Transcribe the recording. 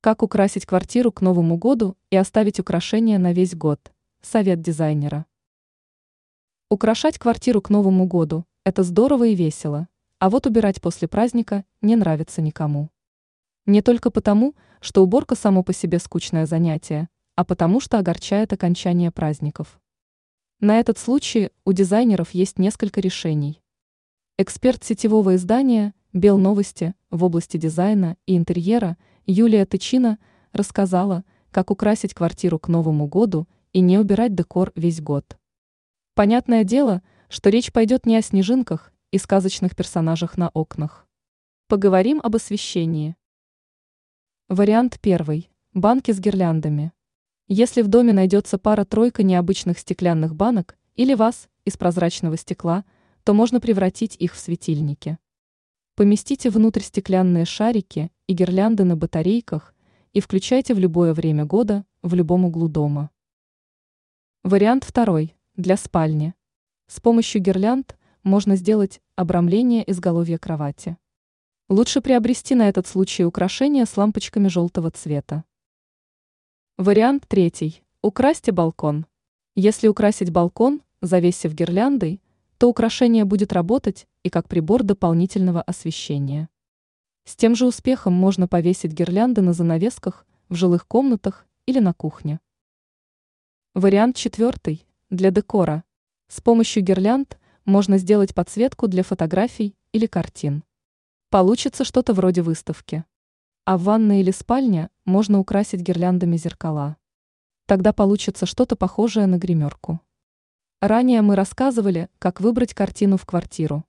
Как украсить квартиру к Новому году и оставить украшения на весь год? Совет дизайнера. Украшать квартиру к Новому году – это здорово и весело, а вот убирать после праздника не нравится никому. Не только потому, что уборка само по себе скучное занятие, а потому что огорчает окончание праздников. На этот случай у дизайнеров есть несколько решений. Эксперт сетевого издания «Бел новости» в области дизайна и интерьера – Юлия Тычина рассказала, как украсить квартиру к Новому году и не убирать декор весь год. Понятное дело, что речь пойдет не о снежинках и сказочных персонажах на окнах. Поговорим об освещении. Вариант первый. Банки с гирляндами. Если в доме найдется пара-тройка необычных стеклянных банок или ваз из прозрачного стекла, то можно превратить их в светильники. Поместите внутрь стеклянные шарики и гирлянды на батарейках и включайте в любое время года, в любом углу дома. Вариант второй. Для спальни. С помощью гирлянд можно сделать обрамление изголовья кровати. Лучше приобрести на этот случай украшения с лампочками желтого цвета. Вариант третий. Украсьте балкон. Если украсить балкон, завесив гирляндой, то украшение будет работать и как прибор дополнительного освещения. С тем же успехом можно повесить гирлянды на занавесках в жилых комнатах или на кухне. Вариант четвертый – для декора. С помощью гирлянд можно сделать подсветку для фотографий или картин. Получится что-то вроде выставки. А в ванной или спальне можно украсить гирляндами зеркала. Тогда получится что-то похожее на гримерку. Ранее мы рассказывали, как выбрать картину в квартиру.